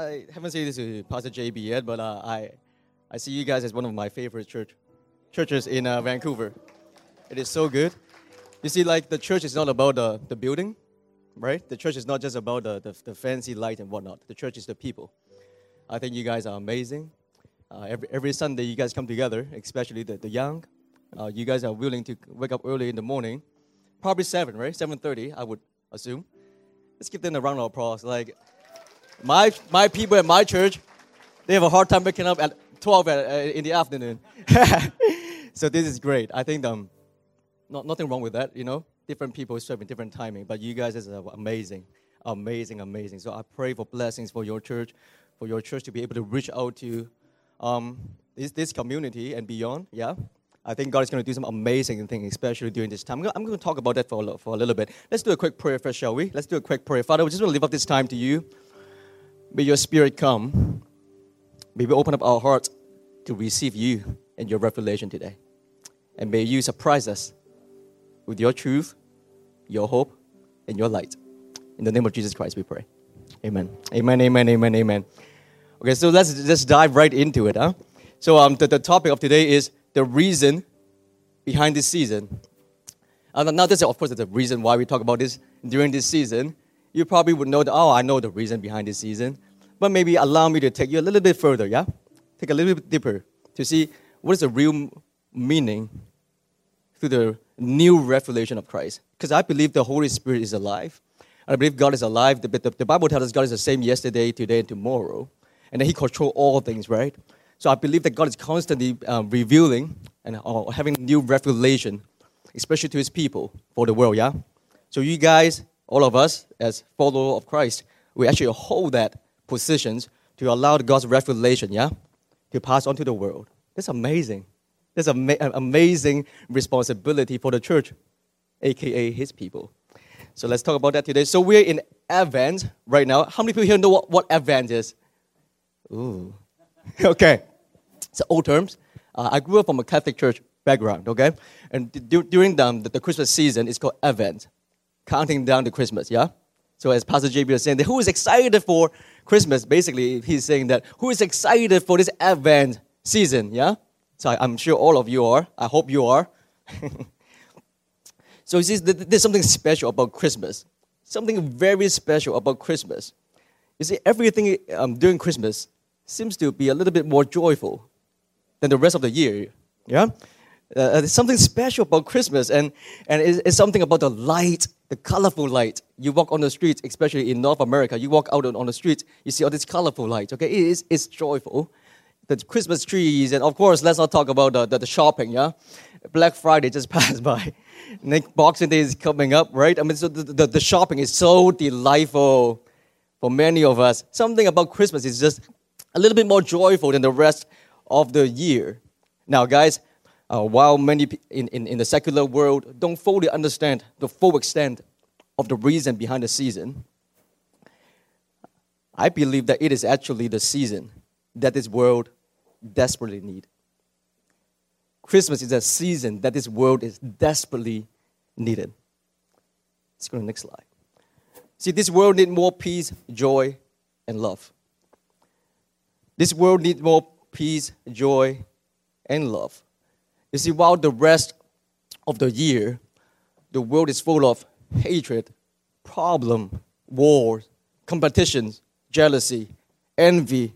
I haven't said this to Pastor JB yet, but uh, I, I see you guys as one of my favorite church, churches in uh, Vancouver. It is so good. You see, like the church is not about the, the building, right? The church is not just about the, the, the fancy light and whatnot. The church is the people. I think you guys are amazing. Uh, every, every Sunday, you guys come together, especially the, the young. Uh, you guys are willing to wake up early in the morning, probably 7, right? 7.30, I would assume. Let's give them a round of applause. Like, my, my people at my church, they have a hard time waking up at 12 at, uh, in the afternoon. so this is great. I think um, not, nothing wrong with that, you know. Different people serving different timing, but you guys are amazing, amazing, amazing. So I pray for blessings for your church, for your church to be able to reach out to um, this, this community and beyond. Yeah. I think God is going to do some amazing things, especially during this time. I'm going, to talk about that for a, for a little bit. Let's do a quick prayer first, shall we? Let's do a quick prayer. Father, we just want to live up this time to you. May your spirit come. May we open up our hearts to receive you and your revelation today. And may you surprise us with your truth, your hope, and your light. In the name of Jesus Christ, we pray. Amen. Amen, amen, amen, amen. Okay, so let's just dive right into it. Huh? So um, the, the topic of today is the reason behind this season. And now, this is, of course, the reason why we talk about this during this season. You probably would know that, oh, I know the reason behind this season. But maybe allow me to take you a little bit further, yeah? Take a little bit deeper to see what is the real meaning through the new revelation of Christ. Because I believe the Holy Spirit is alive. I believe God is alive. The, the, the Bible tells us God is the same yesterday, today, and tomorrow. And that He controls all things, right? So I believe that God is constantly um, revealing and uh, having new revelation, especially to His people for the world. Yeah. So you guys, all of us, as followers of Christ, we actually hold that positions to allow God's revelation. Yeah, to pass on to the world. That's amazing. That's an ama- amazing responsibility for the church, aka His people. So let's talk about that today. So we're in Advent right now. How many people here know what, what Advent is? Ooh. okay. It's old terms. Uh, I grew up from a Catholic church background, okay? And d- during the, the, Christmas season, it's called Advent, counting down to Christmas, yeah? So as Pastor JB was saying, who is excited for Christmas? Basically, he's saying that who is excited for this Advent season, yeah? So I, am sure all of you are. I hope you are. so you see, there's something special about Christmas. Something very special about Christmas. You see, everything um, during Christmas seems to be a little bit more joyful than the rest of the year. Yeah? Uh, there's something special about Christmas, and, and it's, it's, something about the light, the colorful light. You walk on the streets, especially in North America, you walk out on the streets, you see all these colorful lights, okay? It is, it's joyful. The Christmas trees, and of course, let's not talk about the, the, the shopping, yeah? Black Friday just passed by. Next Boxing Day is coming up, right? I mean, so the, the, the shopping is so delightful for many of us. Something about Christmas is just a little bit more joyful than the rest of the year. Now, guys, uh, while many in, in, in the secular world don't fully understand the full extent of the reason behind the season, I believe that it is actually the season that this world desperately needs. Christmas is a season that this world is desperately needed. Let's go to the next slide. See, this world needs more peace, joy, and love. This world needs more peace, joy, and love. You see, while the rest of the year, the world is full of hatred, problem, wars, competitions, jealousy, envy,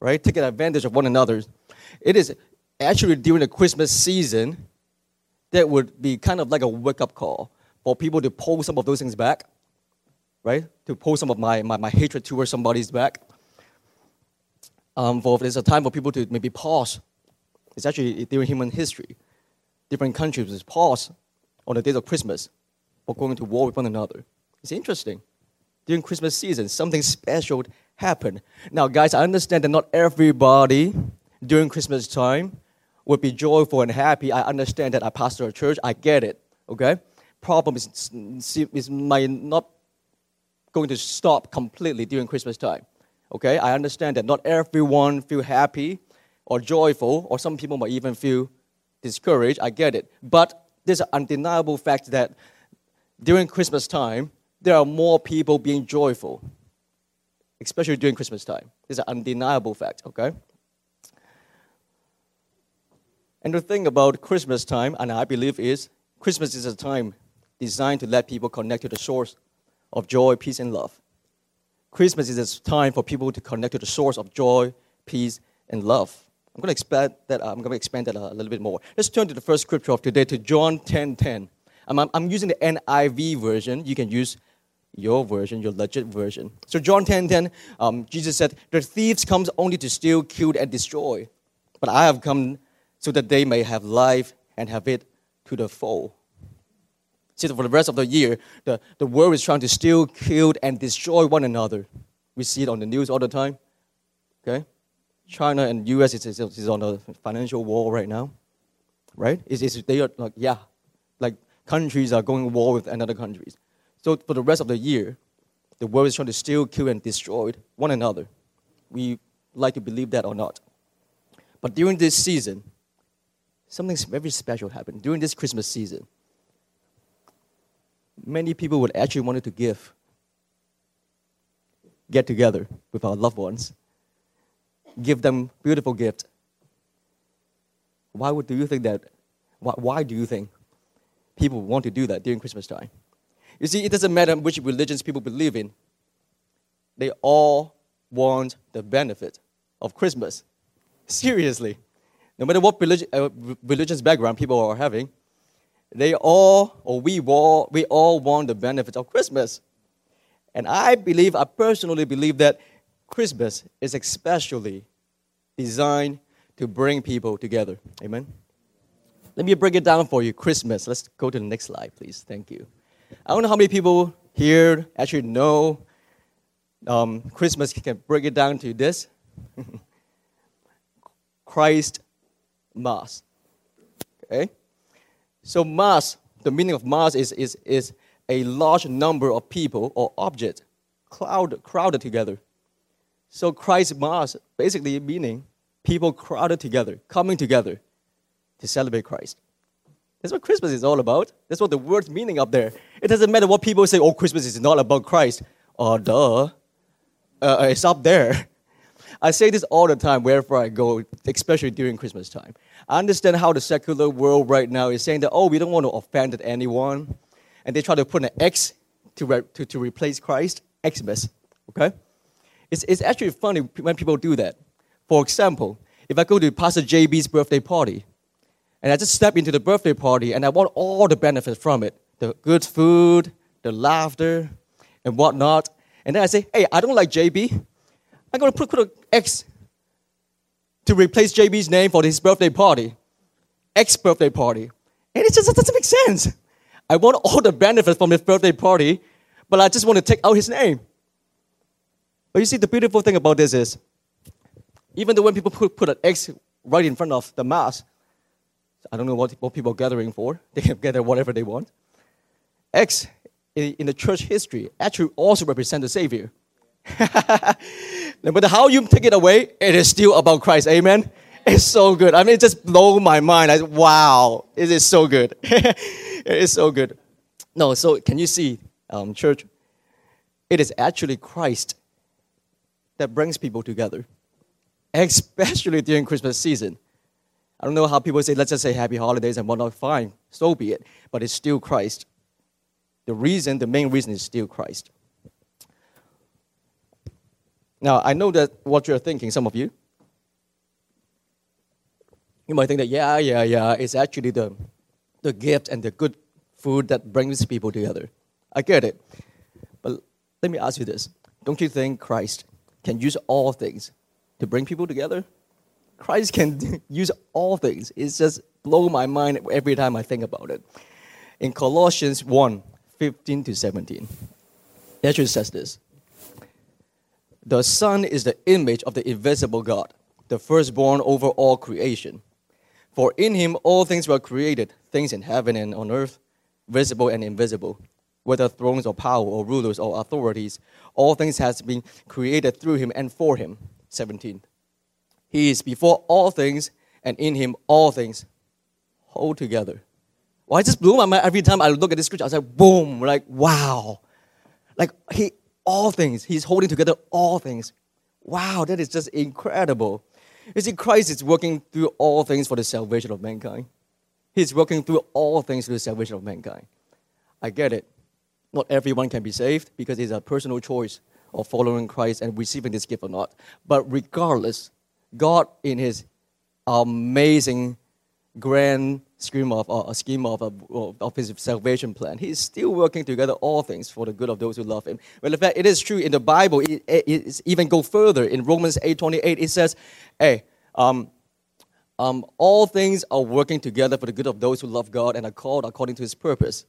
right? Taking advantage of one another. It is actually during the Christmas season that would be kind of like a wake up call for people to pull some of those things back, right? To pull some of my, my, my hatred towards somebody's back um, for there's a time for people to maybe pause. It's actually during human history. Different countries pause on the days of Christmas for going to war with one another. It's interesting. During Christmas season, something special happened. Now, guys, I understand that not everybody during Christmas time would be joyful and happy. I understand that I pastor a church. I get it. Okay. Problem is, is might not going to stop completely during Christmas time. Okay, I understand that not everyone feel happy or joyful, or some people might even feel discouraged. I get it. But there's an undeniable fact that during Christmas time, there are more people being joyful, especially during Christmas time. It's an undeniable fact, okay? And the thing about Christmas time, and I believe is Christmas is a time designed to let people connect to the source of joy, peace, and love. Christmas is a time for people to connect to the source of joy, peace, and love. I'm going to expand that. I'm going to expand that a little bit more. Let's turn to the first scripture of today, to John 10:10. 10. I'm, I'm using the NIV version. You can use your version, your legit version. So John 10:10, 10, um, Jesus said, "The thieves comes only to steal, kill, and destroy, but I have come so that they may have life and have it to the full." See, for the rest of the year, the, the world is trying to steal, kill, and destroy one another. We see it on the news all the time. Okay? China and U.S. is, is, is on a financial war right now, right? Is is they are like yeah, like countries are going war with another countries. So for the rest of the year, the world is trying to steal, kill, and destroy one another. We like to believe that or not. But during this season, something very special happened. During this Christmas season, many people would actually wanted to give, get together with our loved ones give them beautiful gift. Why would do you think that? Why, why do you think people want to do that during Christmas time? You see, it doesn't matter which religions people believe in. They all want the benefit of Christmas. Seriously. No matter what religion, uh, religion's background people are having, they all, or we all, we all want the benefit of Christmas. And I believe, I personally believe that Christmas is especially designed to bring people together. Amen. Let me break it down for you. Christmas. Let's go to the next slide, please. Thank you. I don't know how many people here actually know um, Christmas can break it down to this Christ Mass. Okay? So, Mass, the meaning of Mass is, is, is a large number of people or objects crowd, crowded together so Christ Mass basically meaning people crowded together, coming together to celebrate Christ. That's what Christmas is all about. That's what the word's meaning up there. It doesn't matter what people say, oh, Christmas is not about Christ. Oh, duh. Uh, uh, it's up there. I say this all the time wherever I go, especially during Christmas time. I understand how the secular world right now is saying that, oh, we don't want to offend anyone. And they try to put an X to, re- to, to replace Christ, Xmas, okay? It's, it's actually funny when people do that. For example, if I go to Pastor JB's birthday party, and I just step into the birthday party and I want all the benefits from it the good food, the laughter, and whatnot. And then I say, hey, I don't like JB. I'm going to put, put an X to replace JB's name for his birthday party. X birthday party. And it just doesn't make sense. I want all the benefits from his birthday party, but I just want to take out his name. But you see, the beautiful thing about this is, even though when people put, put an X right in front of the mass, I don't know what, what people are gathering for. They can gather whatever they want. X in, the church history actually also represent the Savior. no matter how you take it away, it is still about Christ. Amen. It's so good. I mean, it just blows my mind. I, wow, it is so good. it is so good. No, so can you see, um, church? It is actually Christ that brings people together, especially during Christmas season. I don't know how people say, let's just say happy holidays and whatnot. Fine, so be it. But it's still Christ. The reason, the main reason is still Christ. Now, I know that what you're thinking, some of you. You might think that, yeah, yeah, yeah, it's actually the, the gift and the good food that brings people together. I get it. But let me ask you this Don't you think Christ can use all things to bring people together. Christ can use all things. It's just blow my mind every time I think about it. In Colossians 1 15 to 17, it actually says this The Son is the image of the invisible God, the firstborn over all creation. For in him all things were created, things in heaven and on earth, visible and invisible whether thrones or power or rulers or authorities, all things has been created through him and for him. 17. He is before all things, and in him all things hold together. Well, I just blew my mind every time I look at this scripture. I was like, boom, like, wow. Like he all things, he's holding together all things. Wow, that is just incredible. You see, Christ is working through all things for the salvation of mankind. He's working through all things for the salvation of mankind. I get it. Not everyone can be saved because it's a personal choice of following Christ and receiving this gift or not. But regardless, God, in His amazing, grand scheme of uh, a scheme of, of, of His salvation plan, He is still working together all things for the good of those who love Him. Well, in fact, it is true in the Bible. It, it, it even go further in Romans eight twenty eight. It says, "Hey." Um, um, all things are working together for the good of those who love God and are called according to His purpose.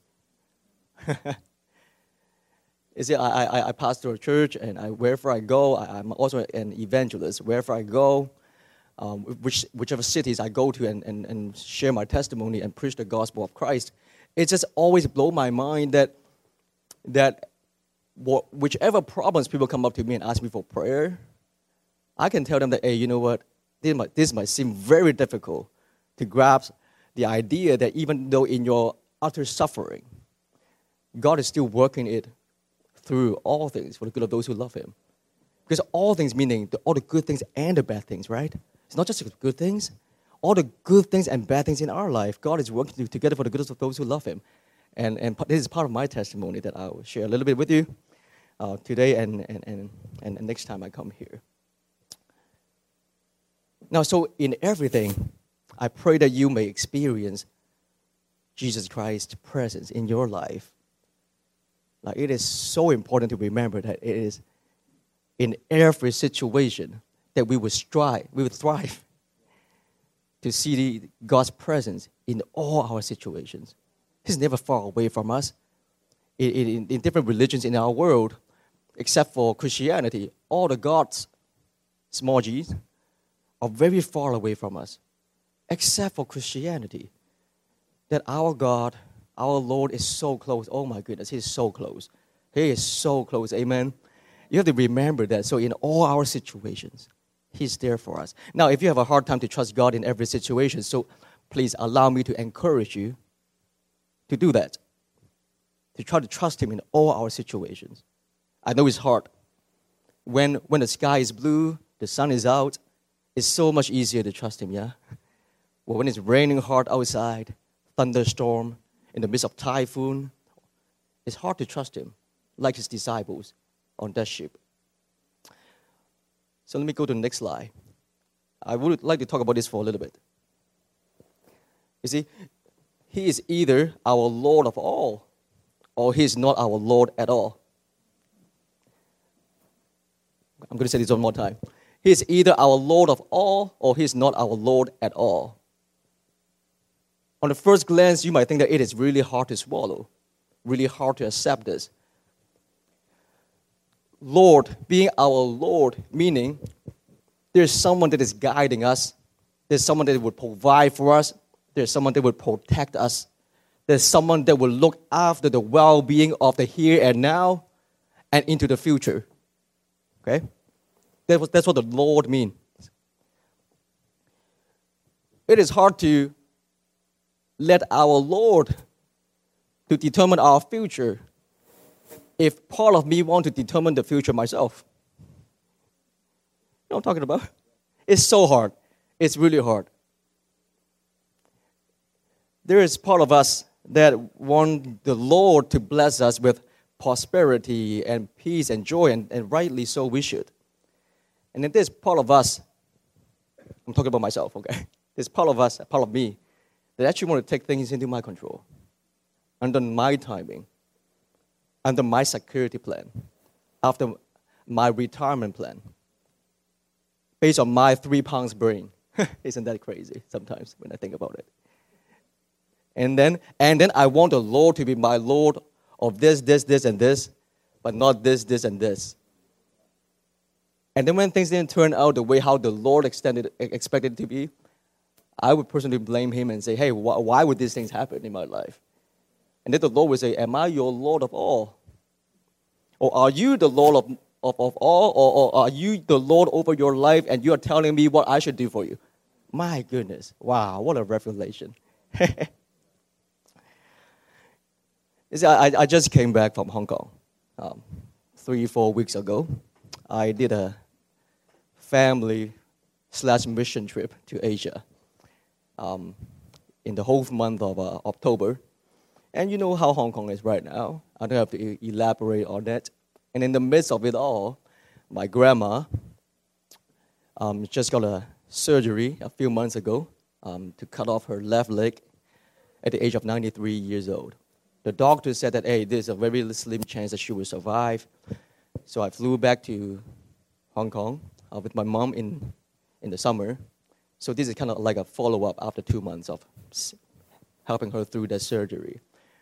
You see, I, I, I pastor a church, and I, wherever I go, I, am also an evangelist. Wherever I go, um, which, whichever cities I go to and, and, and share my testimony and preach the gospel of Christ, it just always blows my mind that, that what, whichever problems people come up to me and ask me for prayer, I can tell them that, hey, you know what, this might, this might seem very difficult to grasp the idea that even though in your utter suffering, God is still working it through all things for the good of those who love him. Because all things meaning the, all the good things and the bad things, right? It's not just the good things. All the good things and bad things in our life, God is working together for the good of those who love him. And, and this is part of my testimony that I will share a little bit with you uh, today and, and, and, and next time I come here. Now, so in everything, I pray that you may experience Jesus Christ's presence in your life like it is so important to remember that it is in every situation that we would strive, we would thrive to see God's presence in all our situations. He's never far away from us. In, in, in different religions in our world, except for Christianity, all the gods, small g's, are very far away from us, except for Christianity. That our God our Lord is so close. Oh my goodness, He is so close. He is so close. Amen. You have to remember that. So, in all our situations, He's there for us. Now, if you have a hard time to trust God in every situation, so please allow me to encourage you to do that. To try to trust Him in all our situations. I know it's hard. When, when the sky is blue, the sun is out, it's so much easier to trust Him, yeah? Well, when it's raining hard outside, thunderstorm, in the midst of typhoon, it's hard to trust him, like his disciples on that ship. So let me go to the next slide. I would like to talk about this for a little bit. You see, he is either our Lord of all, or he is not our Lord at all. I'm going to say this one more time. He is either our Lord of all, or he is not our Lord at all on the first glance, you might think that it is really hard to swallow, really hard to accept this. Lord, being our Lord, meaning there's someone that is guiding us, there's someone that would provide for us, there's someone that would protect us, there's someone that will look after the well being of the here and now and into the future. Okay? That's what the Lord means. It is hard to let our Lord to determine our future if part of me want to determine the future myself. You know what I'm talking about? It's so hard. It's really hard. There is part of us that want the Lord to bless us with prosperity and peace and joy, and, and rightly so we should. And then there's part of us, I'm talking about myself, okay? There's part of us, part of me, that actually want to take things into my control, under my timing, under my security plan, after my retirement plan, based on my three pounds brain. Isn't that crazy sometimes when I think about it? And then, and then I want the Lord to be my Lord of this, this, this, and this, but not this, this, and this. And then when things didn't turn out the way how the Lord extended, expected it to be, I would personally blame him and say, hey, wh- why would these things happen in my life? And then the Lord would say, Am I your Lord of all? Or are you the Lord of, of, of all? Or, or are you the Lord over your life and you are telling me what I should do for you? My goodness. Wow, what a revelation. see, I, I just came back from Hong Kong. Um, three, four weeks ago, I did a family slash mission trip to Asia um, in the whole month of uh, October. And you know how Hong Kong is right now. I don't have to elaborate on that. And in the midst of it all, my grandma um, just got a surgery a few months ago um, to cut off her left leg at the age of 93 years old. The doctor said that, hey, there's a very slim chance that she will survive. So I flew back to Hong Kong uh, with my mom in, in the summer. So this is kind of like a follow up after two months of helping her through the surgery.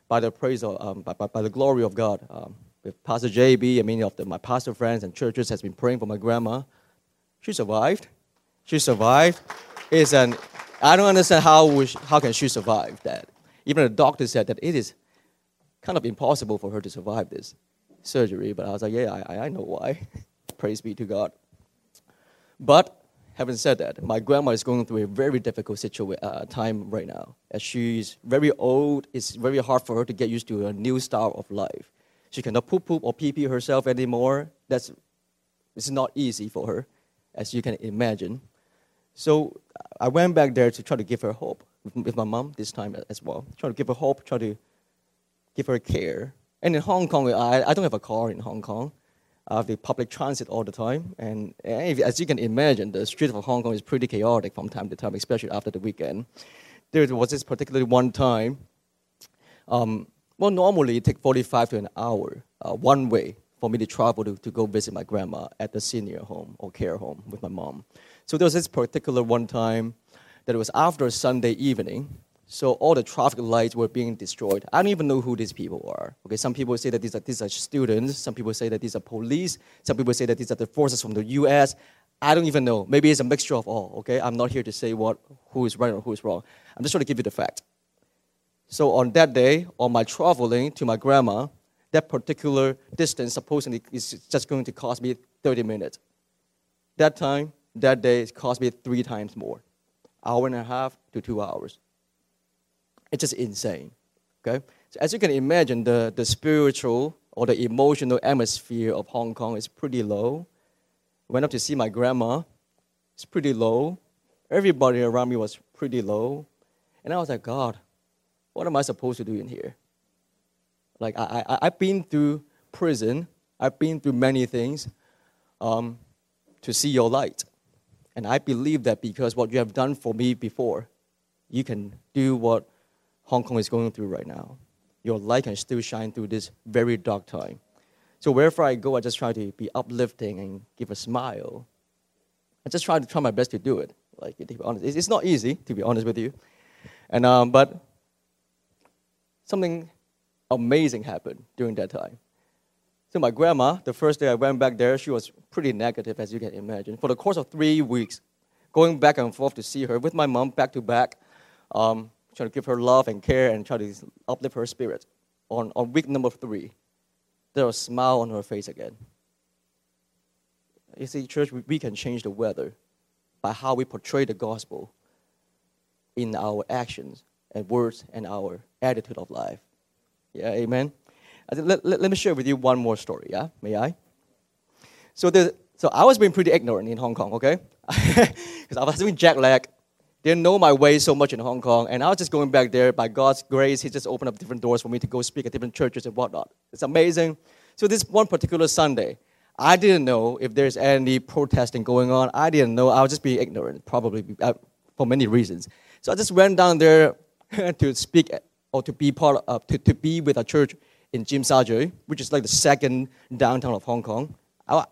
By the praise of, um, by, by, by, the glory of God, um, with Pastor JB and many of the, my pastor friends and churches has been praying for my grandma. She survived. She survived. It's an, I don't understand how, how can she survive that. Even the doctor said that it is kind of impossible for her to survive this surgery. But I was like, yeah, I, I know why. Praise be to God. But having said that, my grandma is going through a very difficult situa- uh, time right now. As she's very old, it's very hard for her to get used to a new style of life. She cannot poop poop or pee pee herself anymore. That's it's not easy for her, as you can imagine. So I went back there to try to give her hope with my mom this time as well. Try to give her hope, try to give her care. And in Hong Kong, I, I don't have a car in Hong Kong. Have the public transit all the time. And as you can imagine, the streets of Hong Kong is pretty chaotic from time to time, especially after the weekend. There was this particularly one time, um, well, normally it takes 45 to an hour uh, one way for me to travel to, to go visit my grandma at the senior home or care home with my mom. So there was this particular one time that it was after Sunday evening. So all the traffic lights were being destroyed. I don't even know who these people are. Okay, some people say that these are, these are students. Some people say that these are police. Some people say that these are the forces from the U.S. I don't even know. Maybe it's a mixture of all. Okay, I'm not here to say what who is right or who is wrong. I'm just trying to give you the fact. So on that day, on my traveling to my grandma, that particular distance supposedly is just going to cost me 30 minutes. That time, that day, it cost me three times more hour and a half to two hours. It's just insane. Okay? So as you can imagine, the, the spiritual or the emotional atmosphere of Hong Kong is pretty low. Went up to see my grandma. It's pretty low. Everybody around me was pretty low. And I was like, God, what am I supposed to do in here? Like, I, I, I've been through prison, I've been through many things um, to see your light. And I believe that because what you have done for me before, you can do what Hong Kong is going through right now. Your light can still shine through this very dark time. So wherever I go, I just try to be uplifting and give a smile. I just try to try my best to do it. Like to be honest, it's not easy to be honest with you. And um, but something amazing happened during that time. So my grandma, the first day I went back there, she was pretty negative, as you can imagine. For the course of three weeks, going back and forth to see her with my mom back to back, um, trying to give her love and care and try to uplift her spirit. On, on week number three, there was a smile on her face again. You see, church, we can change the weather by how we portray the gospel in our actions and words and our attitude of life. Yeah, amen. Let, let, let, me share with you one more story, yeah? May I? So, the, so I was being pretty ignorant in Hong Kong, okay? Because I was doing jet lag, didn't know my way so much in Hong Kong, and I was just going back there. By God's grace, He just opened up different doors for me to go speak at different churches and whatnot. It's amazing. So this one particular Sunday, I didn't know if there's any protesting going on. I didn't know. I was just being ignorant, probably uh, for many reasons. So I just went down there to speak or to be part of, to, to be with a church in Tsim Sha which is like the second downtown of Hong Kong. I,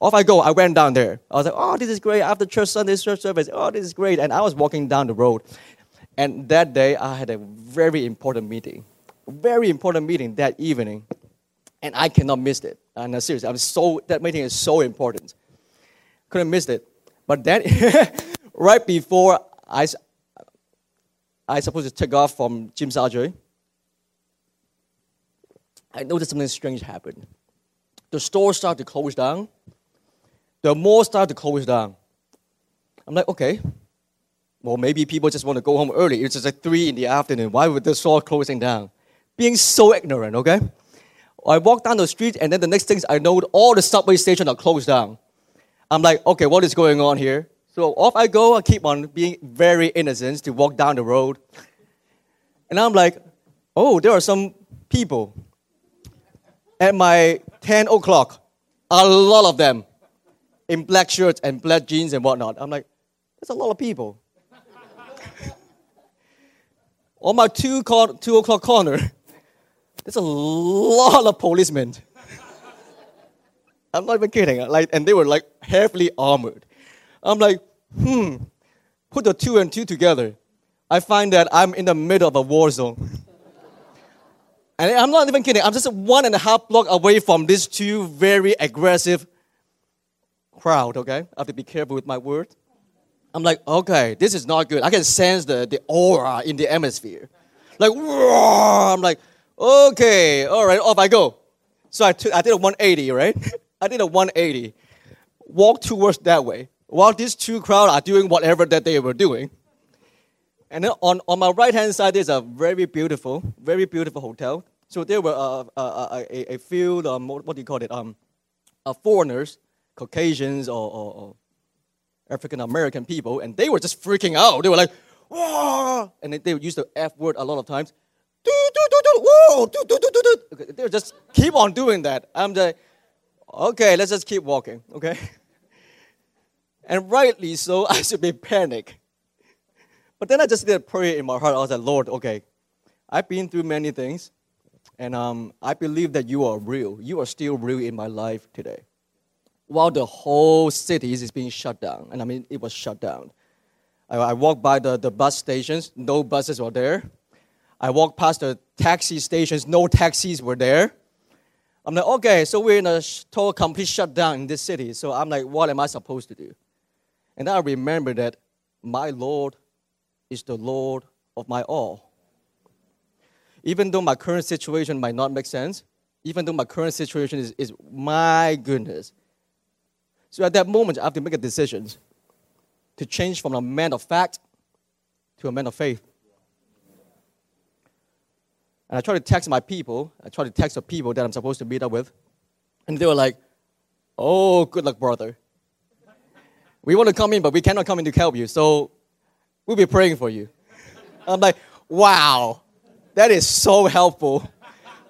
off I go. I went down there. I was like, oh, this is great. After church Sunday church service, oh, this is great. And I was walking down the road. And that day, I had a very important meeting. Very important meeting that evening. And I cannot miss it. And uh, seriously, I'm so, that meeting is so important. Couldn't miss it. But then, right before I, I supposed to take off from Sha Tsui, I noticed something strange happened. The store started to close down. The mall started to close down. I'm like, okay, well, maybe people just want to go home early. It's just like 3 in the afternoon. Why would the store closing down? Being so ignorant, okay? I walk down the street, and then the next things I know, all the subway stations are closed down. I'm like, okay, what is going on here? So off I go. I keep on being very innocent to walk down the road. And I'm like, oh, there are some people at my 10 o'clock. A lot of them in black shirts and black jeans and whatnot. I'm like, there's a lot of people. On my two, two o'clock corner, there's a lot of policemen. I'm not even kidding. Like, and they were like heavily armored. I'm like, hmm, put the two and two together. I find that I'm in the middle of a war zone. and I'm not even kidding. I'm just one and a half block away from these two very aggressive crowd, okay? I have to be careful with my words. I'm like, okay, this is not good. I can sense the, the aura in the atmosphere. Like, I'm like, okay, all right, off I go. So I, took, I did a 180, right? I did a 180. Walk towards that way while these two crowds are doing whatever that they were doing. And then on, on my right hand side, there's a very beautiful, very beautiful hotel. So there were uh, uh, uh, a, a few, um, what do you call it, um, uh, foreigners, Caucasians or, or, or African American people, and they were just freaking out. They were like, whoa, and they, they would use the F word a lot of times. Whoa, they would just keep on doing that. I'm like, okay, let's just keep walking, okay? And rightly so, I should be panic. But then I just did a prayer in my heart. I was like, Lord, okay, I've been through many things, and um, I believe that you are real. You are still real in my life today. While the whole city is being shut down, and I mean, it was shut down. I, I walked by the, the bus stations, no buses were there. I walked past the taxi stations, no taxis were there. I'm like, okay, so we're in a total complete shutdown in this city. So I'm like, what am I supposed to do? And I remember that my Lord is the Lord of my all. Even though my current situation might not make sense, even though my current situation is, is my goodness. So at that moment, I have to make a decision to change from a man of fact to a man of faith. And I try to text my people, I try to text the people that I'm supposed to meet up with, and they were like, oh, good luck, brother. We want to come in, but we cannot come in to help you. So we'll be praying for you. I'm like, wow, that is so helpful.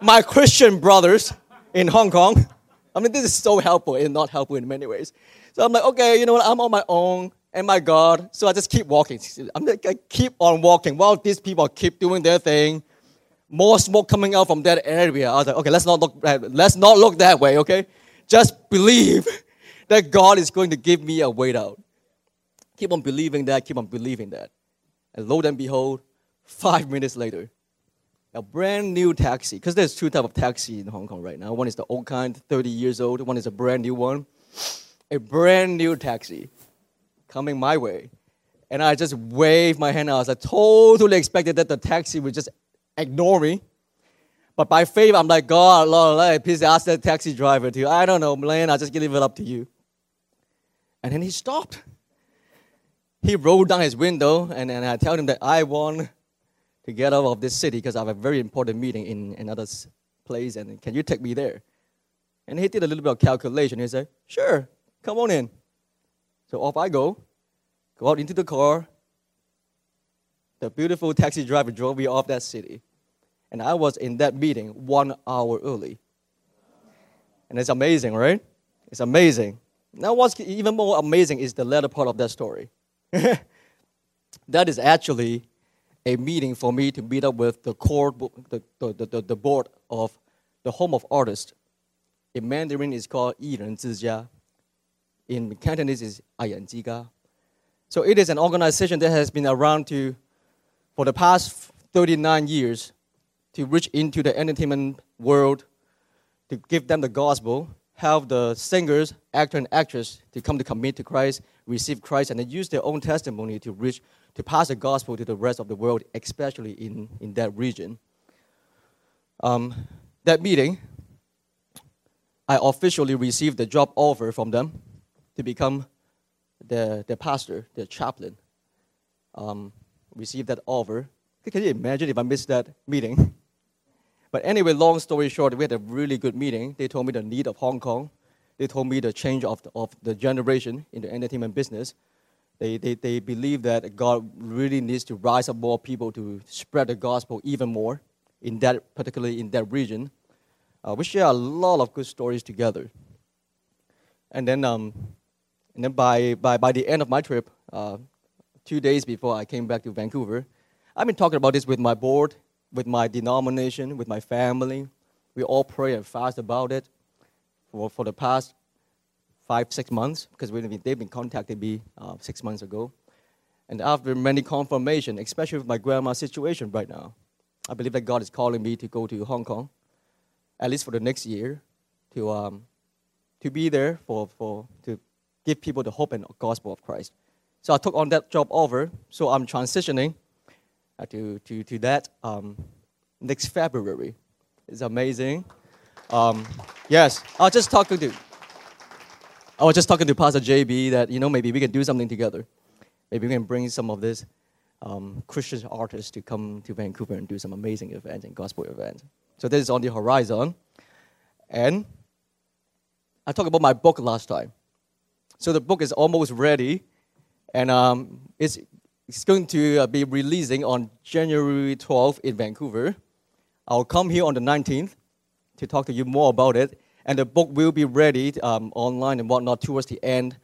My Christian brothers in Hong Kong, I mean, this is so helpful and not helpful in many ways. So I'm like, okay, you know what? I'm on my own and my God. So I just keep walking. I'm like, I keep on walking while these people keep doing their thing. More smoke coming out from that area. I was like, okay, let's not look, eh, let's not look that way, okay? Just believe that God is going to give me a way out. Keep on believing that, keep on believing that. And lo and behold, five minutes later, a brand new taxi, because there's two type of taxi in Hong Kong right now. One is the old kind, 30 years old. One is a brand new one. A brand new taxi coming my way. And I just waved my hand out. I totally expected that the taxi would just ignore me. But by faith, I'm like, God, Lord, Lord please ask that taxi driver to, I don't know, man, I just give it up to you. And then he stopped. He rolled down his window, and, and I told him that I want to get out of this city because I have a very important meeting in another place, and can you take me there? And he did a little bit of calculation. He said, Sure, come on in. So off I go, go out into the car. The beautiful taxi driver drove me off that city. And I was in that meeting one hour early. And it's amazing, right? It's amazing. Now, what's even more amazing is the latter part of that story. that is actually a meeting for me to meet up with the core, the, the, the, the board of the Home of Artists. In Mandarin, it's called 艺人之家. In Cantonese, it's 爱人之家. So it is an organization that has been around to, for the past 39 years to reach into the entertainment world, to give them the gospel, help the singers, actor, and actress to come to commit to Christ, receive Christ, and use their own testimony to reach, to pass the gospel to the rest of the world, especially in, in that region. Um, that meeting, I officially received the job offer from them to become the, the pastor, the chaplain. Um, received that offer. Can you imagine if I missed that meeting? But anyway, long story short, we had a really good meeting. They told me the need of Hong Kong. They told me the change of the, of the generation in the entertainment business. They, they, they believe that God really needs to rise up more people to spread the gospel even more, in that, particularly in that region. Uh, we share a lot of good stories together. And then, um, and then by, by, by the end of my trip, uh, two days before I came back to Vancouver, I've been talking about this with my board, with my denomination, with my family. We all pray and fast about it for, for the past five, six months, because they've been contacting me uh, six months ago. And after many confirmation, especially with my grandma's situation right now, I believe that God is calling me to go to Hong Kong, at least for the next year, to, um, to be there for, for, to give people the hope and gospel of Christ. So I took on that job over. So I'm transitioning uh, to, to, to that um, next February. It's amazing. Um, yes, I was just talking to I was just talking to Pastor JB that you know maybe we can do something together. Maybe we can bring some of this um, Christian artists to come to Vancouver and do some amazing events and gospel events. So this is on the horizon. And I talked about my book last time. So the book is almost ready, and um, it's, it's going to uh, be releasing on January 12th in Vancouver. I'll come here on the 19th to talk to you more about it, and the book will be ready um, online and whatnot towards the end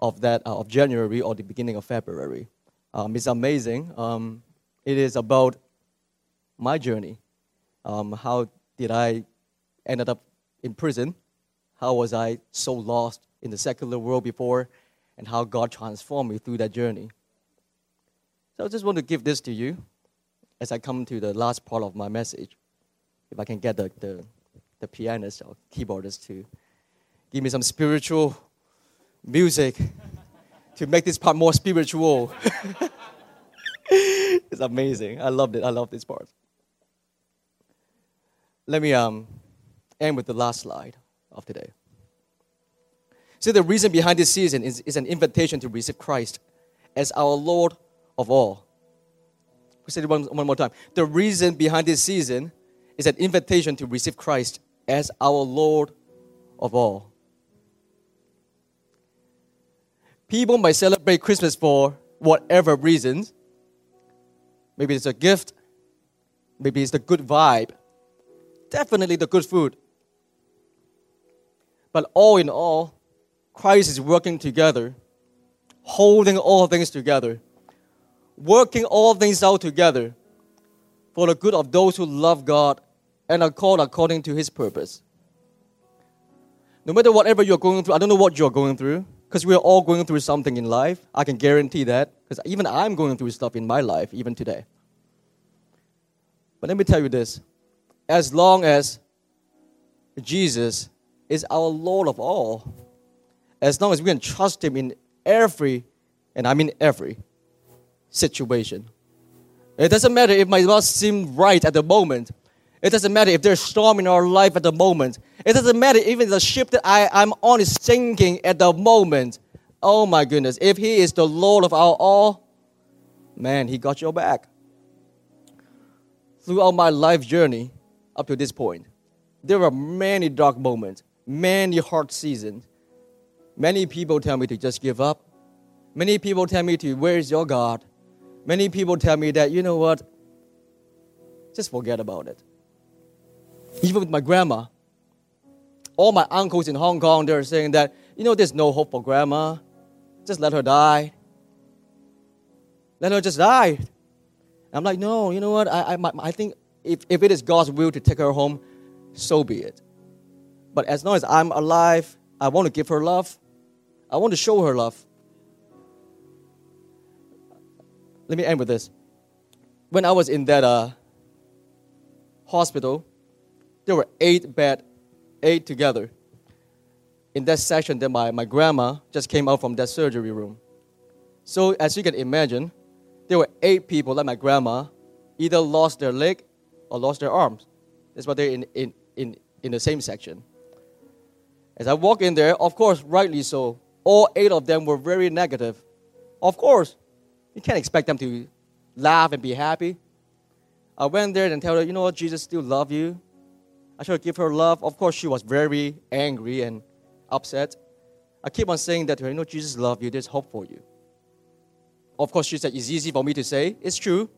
of that uh, of January or the beginning of February. Um, it's amazing. Um, it is about my journey. Um, how did I ended up in prison? How was I so lost in the secular world before, and how God transformed me through that journey. So I just want to give this to you as I come to the last part of my message. If I can get the, the, the pianist or keyboardist to give me some spiritual music to make this part more spiritual. it's amazing. I loved it. I love this part. Let me um, end with the last slide of today. See, the reason behind this season is, is an invitation to receive Christ as our Lord of all. We say it one, one more time. The reason behind this season is an invitation to receive Christ as our Lord of all. People might celebrate Christmas for whatever reasons. Maybe it's a gift, maybe it's the good vibe, definitely the good food. But all in all, Christ is working together, holding all things together, working all things out together for the good of those who love God and are called according to his purpose. No matter whatever you're going through, I don't know what you're going through, because we're all going through something in life. I can guarantee that, because even I'm going through stuff in my life, even today. But let me tell you this as long as Jesus is our Lord of all, as long as we can trust Him in every, and I mean every, situation. It doesn't matter if my not seem right at the moment. It doesn't matter if there's storm in our life at the moment. It doesn't matter even the ship that I, I'm on is sinking at the moment. Oh my goodness. If He is the Lord of our all, man, He got your back. Throughout my life journey up to this point, there were many dark moments, many hard seasons, Many people tell me to just give up. Many people tell me to, where is your God? Many people tell me that, you know what? Just forget about it. Even with my grandma, all my uncles in Hong Kong, they're saying that, you know, there's no hope for grandma. Just let her die. Let her just die. I'm like, no, you know what? I, I, I think if, if it is God's will to take her home, so be it. But as long as I'm alive, I want to give her love. I want to show her love. Let me end with this. When I was in that uh, hospital, there were eight bed, eight together. In that section, that my, my grandma just came out from that surgery room. So as you can imagine, there were eight people like my grandma, either lost their leg or lost their arms. That's why they're in, in, in, in the same section. As I walk in there, of course, rightly so, all eight of them were very negative. Of course, you can't expect them to laugh and be happy. I went there and tell her, you know what, Jesus still love you. I to give her love. Of course, she was very angry and upset. I keep on saying that you know, Jesus loves you, there's hope for you. Of course, she said, it's easy for me to say. It's true.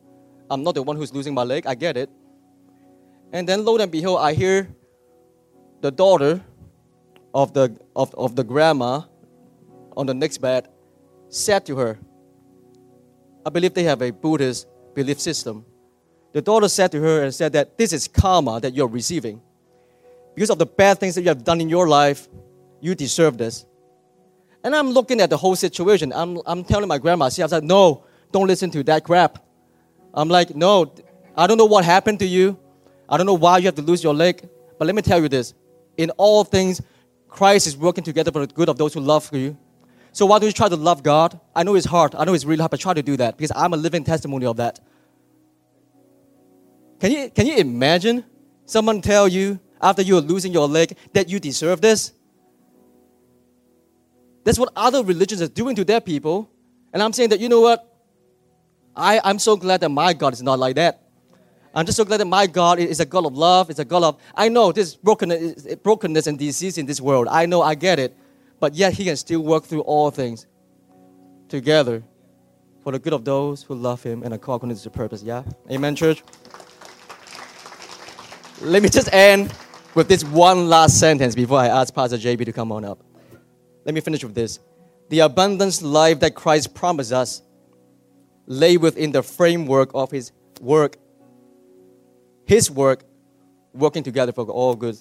I'm not the one who's losing my leg. I get it. And then, lo and behold, I hear the daughter of the, of, of the grandma on the next bed said to her, I believe they have a Buddhist belief system. The daughter said to her and said that this is karma that you're receiving. Because of the bad things that you have done in your life, you deserve this. And I'm looking at the whole situation. I'm, I'm telling my grandma, she was like, no, don't listen to that crap. I'm like, no, I don't know what happened to you. I don't know why you have to lose your leg. But let me tell you this. In all things, Christ is working together for the good of those who love you. So why don't you try to love God? I know it's hard. I know it's really hard, but try to do that because I'm a living testimony of that. Can you, can you imagine someone tell you after you're losing your leg that you deserve this? That's what other religions are doing to their people. And I'm saying that, you know what? I, I'm so glad that my God is not like that. I'm just so glad that my God is a God of love. It's a God of, I know there's brokenness, brokenness and disease in this world. I know, I get it. But yet He can still work through all things together for the good of those who love Him and are called according to His purpose. Yeah? Amen, church? Let me just end with this one last sentence before I ask Pastor JB to come on up. Let me finish with this. The abundance life that Christ promised us lay within the framework of His work his work working together for all good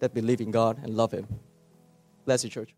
that believe in God and love Him. Bless you, church.